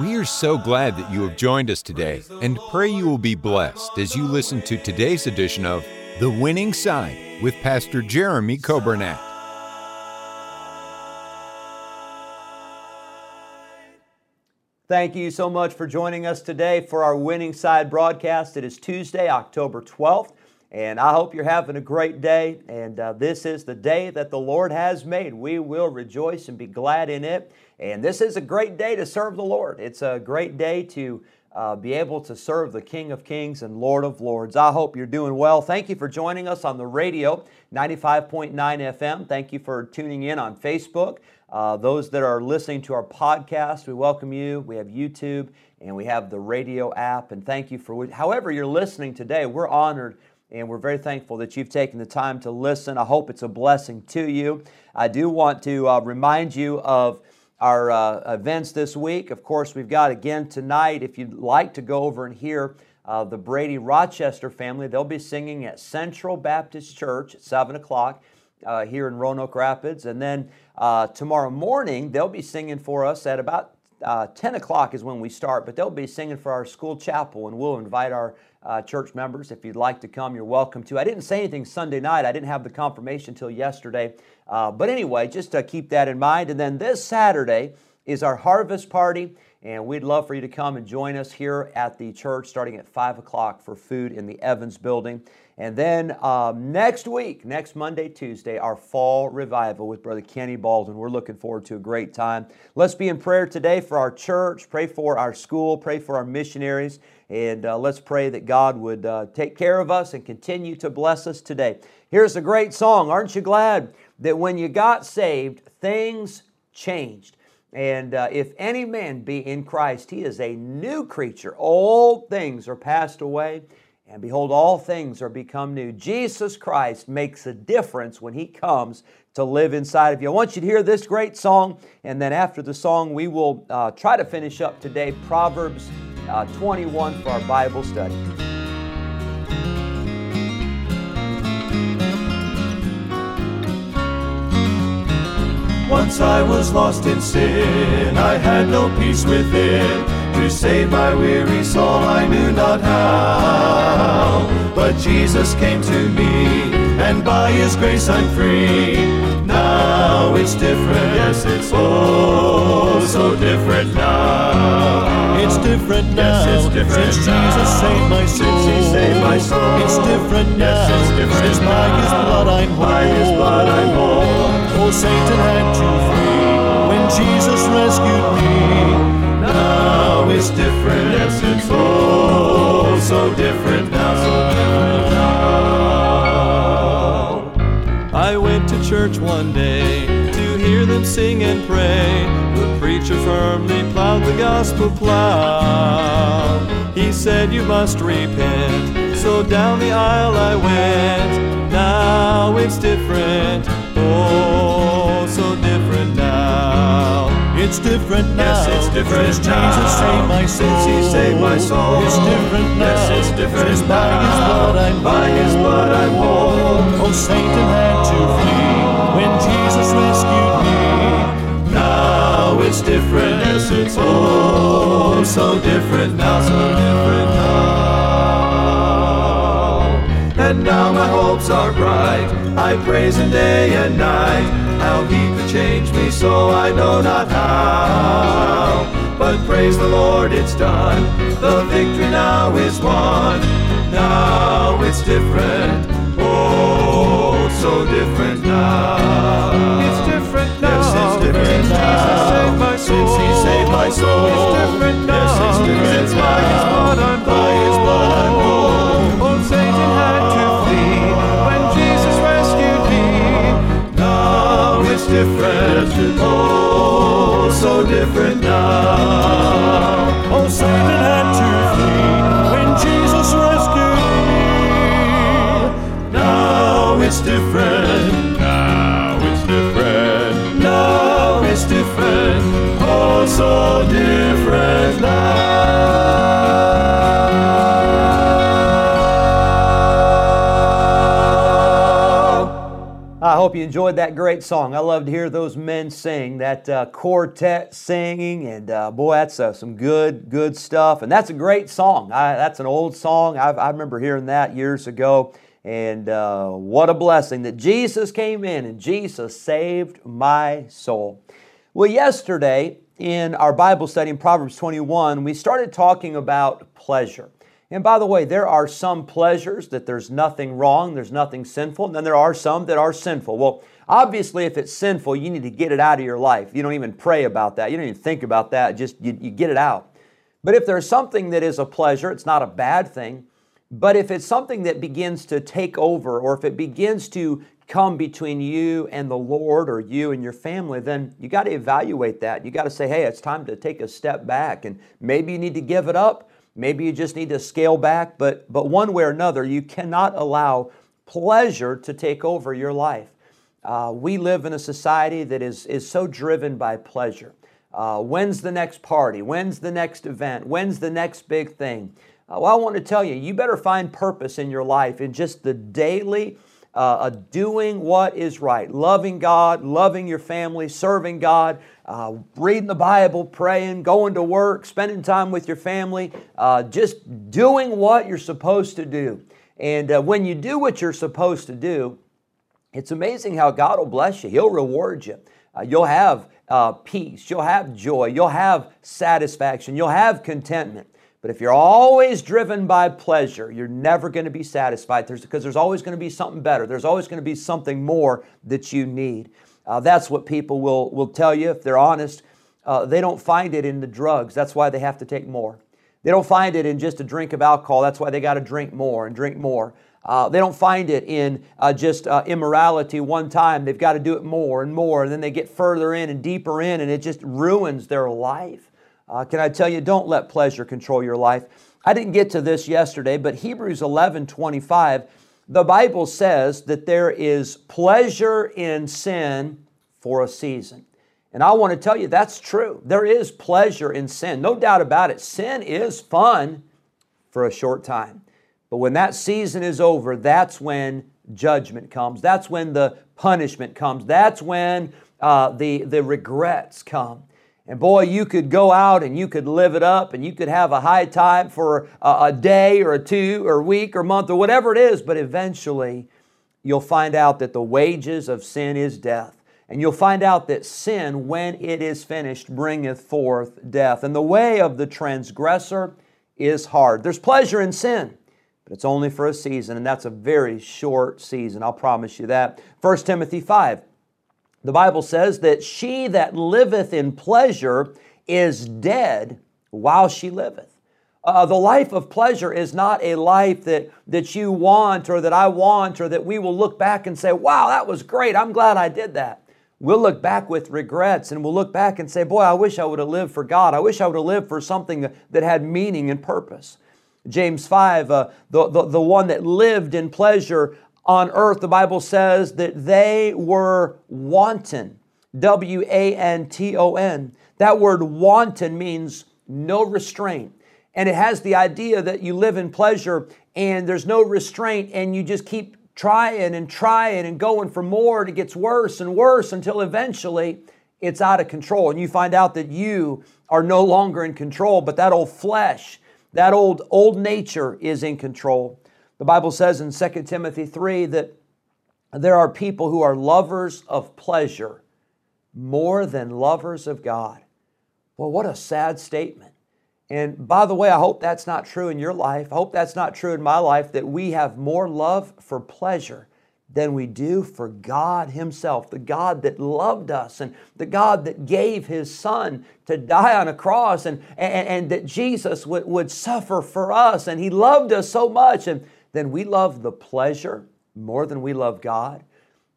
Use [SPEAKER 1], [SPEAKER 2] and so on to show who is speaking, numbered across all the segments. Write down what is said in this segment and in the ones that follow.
[SPEAKER 1] We are so glad that you have joined us today and pray you will be blessed as you listen to today's edition of The Winning Side with Pastor Jeremy Coburnett.
[SPEAKER 2] Thank you so much for joining us today for our Winning Side broadcast. It is Tuesday, October 12th, and I hope you're having a great day. And uh, this is the day that the Lord has made. We will rejoice and be glad in it. And this is a great day to serve the Lord. It's a great day to uh, be able to serve the King of Kings and Lord of Lords. I hope you're doing well. Thank you for joining us on the radio, 95.9 FM. Thank you for tuning in on Facebook. Uh, those that are listening to our podcast, we welcome you. We have YouTube and we have the radio app. And thank you for however you're listening today. We're honored and we're very thankful that you've taken the time to listen. I hope it's a blessing to you. I do want to uh, remind you of our uh, events this week. Of course, we've got again tonight, if you'd like to go over and hear uh, the Brady Rochester family, they'll be singing at Central Baptist Church at 7 o'clock. Uh, here in Roanoke Rapids. And then uh, tomorrow morning, they'll be singing for us at about uh, 10 o'clock is when we start, but they'll be singing for our school chapel, and we'll invite our uh, church members. If you'd like to come, you're welcome to. I didn't say anything Sunday night. I didn't have the confirmation until yesterday. Uh, but anyway, just to keep that in mind. And then this Saturday is our harvest party, and we'd love for you to come and join us here at the church starting at 5 o'clock for food in the Evans building. And then um, next week, next Monday, Tuesday, our fall revival with Brother Kenny Baldwin. We're looking forward to a great time. Let's be in prayer today for our church, pray for our school, pray for our missionaries, and uh, let's pray that God would uh, take care of us and continue to bless us today. Here's a great song. Aren't you glad that when you got saved, things changed? And uh, if any man be in Christ, he is a new creature. Old things are passed away and behold, all things are become new. Jesus Christ makes a difference when He comes to live inside of you. I want you to hear this great song, and then after the song, we will uh, try to finish up today Proverbs uh, 21 for our Bible study.
[SPEAKER 3] Once I was lost in sin, I had no peace within. To save my weary soul, I knew not how. But Jesus came to me, and by His grace I'm free. Now it's different, yes, it's oh so different now.
[SPEAKER 4] It's different now.
[SPEAKER 3] Yes, it's different
[SPEAKER 4] Since
[SPEAKER 3] now.
[SPEAKER 4] Jesus saved my soul.
[SPEAKER 3] Since He saved my soul.
[SPEAKER 4] It's different now.
[SPEAKER 3] Yes, it's different
[SPEAKER 4] Since by
[SPEAKER 3] now.
[SPEAKER 4] His blood I'm whole.
[SPEAKER 3] By His blood I'm whole.
[SPEAKER 4] Oh, Satan had to flee when Jesus rescued me.
[SPEAKER 3] Now it's different, yes, it's oh so different now,
[SPEAKER 5] church one day to hear them sing and pray. The preacher firmly plowed the gospel plow. He said, You must repent. So down the aisle I went. Now it's different.
[SPEAKER 4] It's different now.
[SPEAKER 3] Yes, it's different
[SPEAKER 4] Since
[SPEAKER 3] now.
[SPEAKER 4] Jesus saved my soul.
[SPEAKER 3] Since He saved my soul.
[SPEAKER 4] It's different now.
[SPEAKER 3] Yes, it's different
[SPEAKER 4] Since by His
[SPEAKER 3] now.
[SPEAKER 4] blood I'm
[SPEAKER 3] By His blood I'm whole.
[SPEAKER 4] Oh, Satan had to flee when Jesus rescued me.
[SPEAKER 3] Now it's different, yes, it's oh so different now, so different hopes are bright. I praise Him day and night. How He could change me so I know not how. But praise the Lord, it's done. The victory now is won. Now it's different. Oh, so different now. It's different now. Yes, it's different now. Since He saved my soul. It's different now. Yes, it's different so different now.
[SPEAKER 4] Oh, Satan had to flee when Jesus rescued me.
[SPEAKER 3] Now it's different.
[SPEAKER 1] Now it's different.
[SPEAKER 3] Now it's different. Oh, so different
[SPEAKER 2] hope you enjoyed that great song. I love to hear those men sing, that uh, quartet singing, and uh, boy, that's uh, some good, good stuff. And that's a great song. I, that's an old song. I've, I remember hearing that years ago. And uh, what a blessing that Jesus came in and Jesus saved my soul. Well, yesterday in our Bible study in Proverbs 21, we started talking about pleasure. And by the way, there are some pleasures that there's nothing wrong, there's nothing sinful, and then there are some that are sinful. Well, obviously, if it's sinful, you need to get it out of your life. You don't even pray about that, you don't even think about that, just you, you get it out. But if there's something that is a pleasure, it's not a bad thing. But if it's something that begins to take over, or if it begins to come between you and the Lord or you and your family, then you got to evaluate that. You got to say, hey, it's time to take a step back. And maybe you need to give it up. Maybe you just need to scale back. But, but one way or another, you cannot allow pleasure to take over your life. Uh, we live in a society that is, is so driven by pleasure. Uh, when's the next party? When's the next event? When's the next big thing? Uh, well, I want to tell you, you better find purpose in your life in just the daily uh, doing what is right, loving God, loving your family, serving God, uh, reading the Bible, praying, going to work, spending time with your family, uh, just doing what you're supposed to do. And uh, when you do what you're supposed to do, it's amazing how God will bless you. He'll reward you. Uh, you'll have uh, peace. You'll have joy. You'll have satisfaction. You'll have contentment. But if you're always driven by pleasure, you're never going to be satisfied there's, because there's always going to be something better. There's always going to be something more that you need. Uh, that's what people will, will tell you if they're honest. Uh, they don't find it in the drugs. That's why they have to take more. They don't find it in just a drink of alcohol. That's why they got to drink more and drink more. Uh, they don't find it in uh, just uh, immorality one time. They've got to do it more and more. And then they get further in and deeper in, and it just ruins their life. Uh, can I tell you, don't let pleasure control your life. I didn't get to this yesterday, but Hebrews 11 25, the Bible says that there is pleasure in sin for a season. And I want to tell you that's true. There is pleasure in sin, no doubt about it. Sin is fun for a short time. But when that season is over, that's when judgment comes. That's when the punishment comes. That's when uh, the, the regrets come. And boy, you could go out and you could live it up and you could have a high time for a, a, day or a two or a week or month or whatever it is, but eventually you'll find out that the wages of sin is death. And you'll find out that sin, when it is finished, bringeth forth death. And the way of the transgressor is hard. There's pleasure in sin, but it's only for a season, and that's a very short season. I'll promise you that. 1 Timothy 5 the Bible says that she that liveth in pleasure is dead while she liveth. Uh, the life of pleasure is not a life that, that you want or that I want or that we will look back and say, wow, that was great. I'm glad I did that. We'll look back with regrets and we'll look back and say, boy, I wish I would have lived for God. I wish I would have lived for something that, had meaning and purpose. James 5, uh, the, the, the one that lived in pleasure on earth, the Bible says that they were wanton. W A N T O N. That word wanton means no restraint. And it has the idea that you live in pleasure and there's no restraint and you just keep trying and trying and going for more and it gets worse and worse until eventually it's out of control. And you find out that you are no longer in control, but that old flesh, that old old nature is in control. The Bible says in 2 Timothy 3 that there are people who are lovers of pleasure more than lovers of God. Well, what a sad statement. And by the way, I hope that's not true in your life. I hope that's not true in my life that we have more love for pleasure than we do for God Himself, the God that loved us and the God that gave His Son to die on a cross and, and, and that Jesus would, would suffer for us and He loved us so much. And then we love the pleasure more than we love God.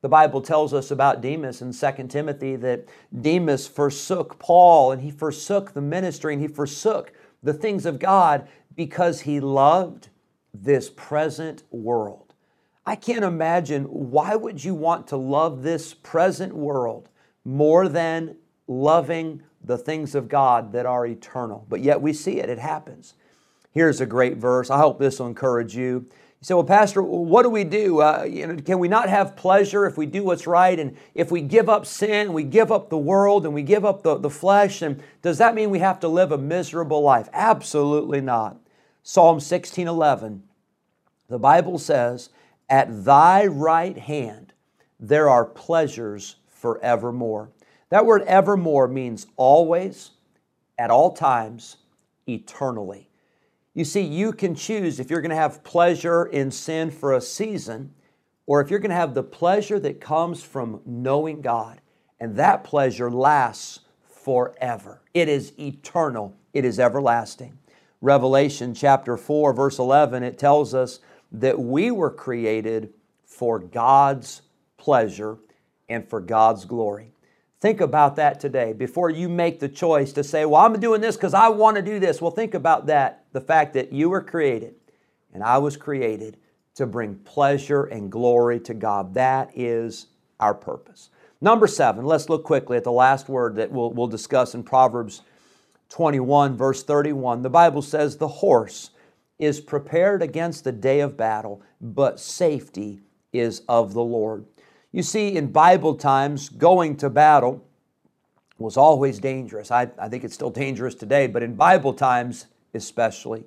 [SPEAKER 2] The Bible tells us about Demas in 2 Timothy that Demas forsook Paul and he forsook the ministry and he forsook the things of God because he loved this present world. I can't imagine why would you want to love this present world more than loving the things of God that are eternal. But yet we see it, it happens. Here's a great verse. I hope this will encourage you. You say, Well, Pastor, what do we do? Uh, you know, can we not have pleasure if we do what's right? And if we give up sin, we give up the world, and we give up the, the flesh, and does that mean we have to live a miserable life? Absolutely not. Psalm 16 11, the Bible says, At thy right hand there are pleasures forevermore. That word evermore means always, at all times, eternally. You see, you can choose if you're going to have pleasure in sin for a season or if you're going to have the pleasure that comes from knowing God. And that pleasure lasts forever. It is eternal, it is everlasting. Revelation chapter 4, verse 11, it tells us that we were created for God's pleasure and for God's glory. Think about that today before you make the choice to say, Well, I'm doing this because I want to do this. Well, think about that the fact that you were created and I was created to bring pleasure and glory to God. That is our purpose. Number seven, let's look quickly at the last word that we'll, we'll discuss in Proverbs 21, verse 31. The Bible says, The horse is prepared against the day of battle, but safety is of the Lord. You see, in Bible times, going to battle was always dangerous. I, I think it's still dangerous today, but in Bible times especially,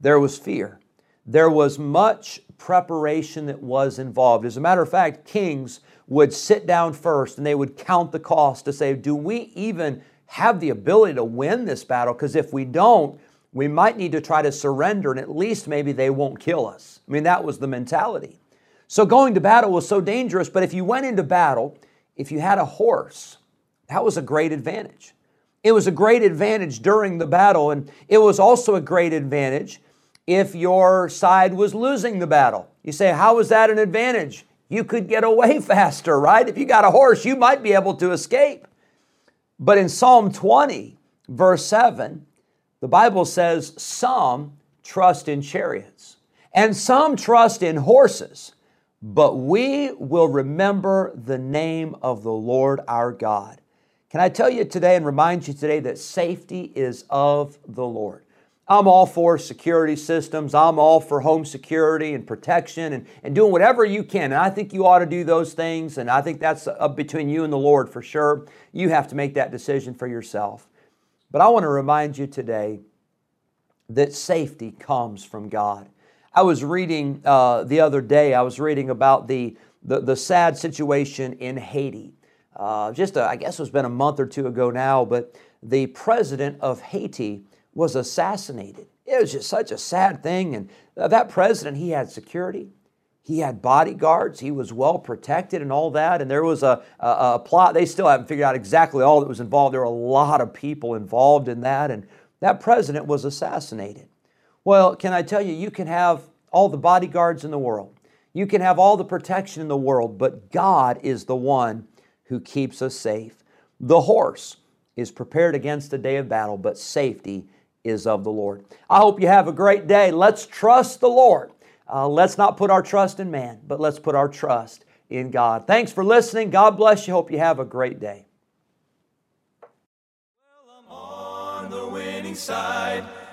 [SPEAKER 2] there was fear. There was much preparation that was involved. As a matter of fact, kings would sit down first and they would count the cost to say, do we even have the ability to win this battle? Because if we don't, we might need to try to surrender and at least maybe they won't kill us. I mean, that was the mentality. So going to battle was so dangerous, but if you went into battle, if you had a horse, that was a great advantage. It was a great advantage during the battle, and it was also a great advantage if your side was losing the battle. You say, How is that an advantage? You could get away faster, right? If you got a horse, you might be able to escape. But in Psalm 20, verse 7, the Bible says, Some trust in chariots, and some trust in horses but we will remember the name of the Lord our God. Can I tell you today and remind you today that safety is of the Lord? I'm all for security systems. I'm all for home security and protection and, and doing whatever you can. And I think you ought to do those things. And I think that's up between you and the Lord for sure. You have to make that decision for yourself. But I want to remind you today that safety comes from God. I was reading uh, the other day, I was reading about the, the, the sad situation in Haiti. Uh, just, a, I guess it's been a month or two ago now, but the president of Haiti was assassinated. It was just such a sad thing. And that president, he had security, he had bodyguards, he was well protected and all that. And there was a, a, a, plot. They still haven't figured out exactly all that was involved. There were a lot of people involved in that. And that president was assassinated. Well, can I tell you, you can have all the bodyguards in the world, you can have all the protection in the world, but God is the one who keeps us safe. The horse is prepared against the day of battle, but safety is of the Lord. I hope you have a great day. Let's trust the Lord. Uh, let's not put our trust in man, but let's put our trust in God. Thanks for listening. God bless you. Hope you have a great day.
[SPEAKER 3] Well,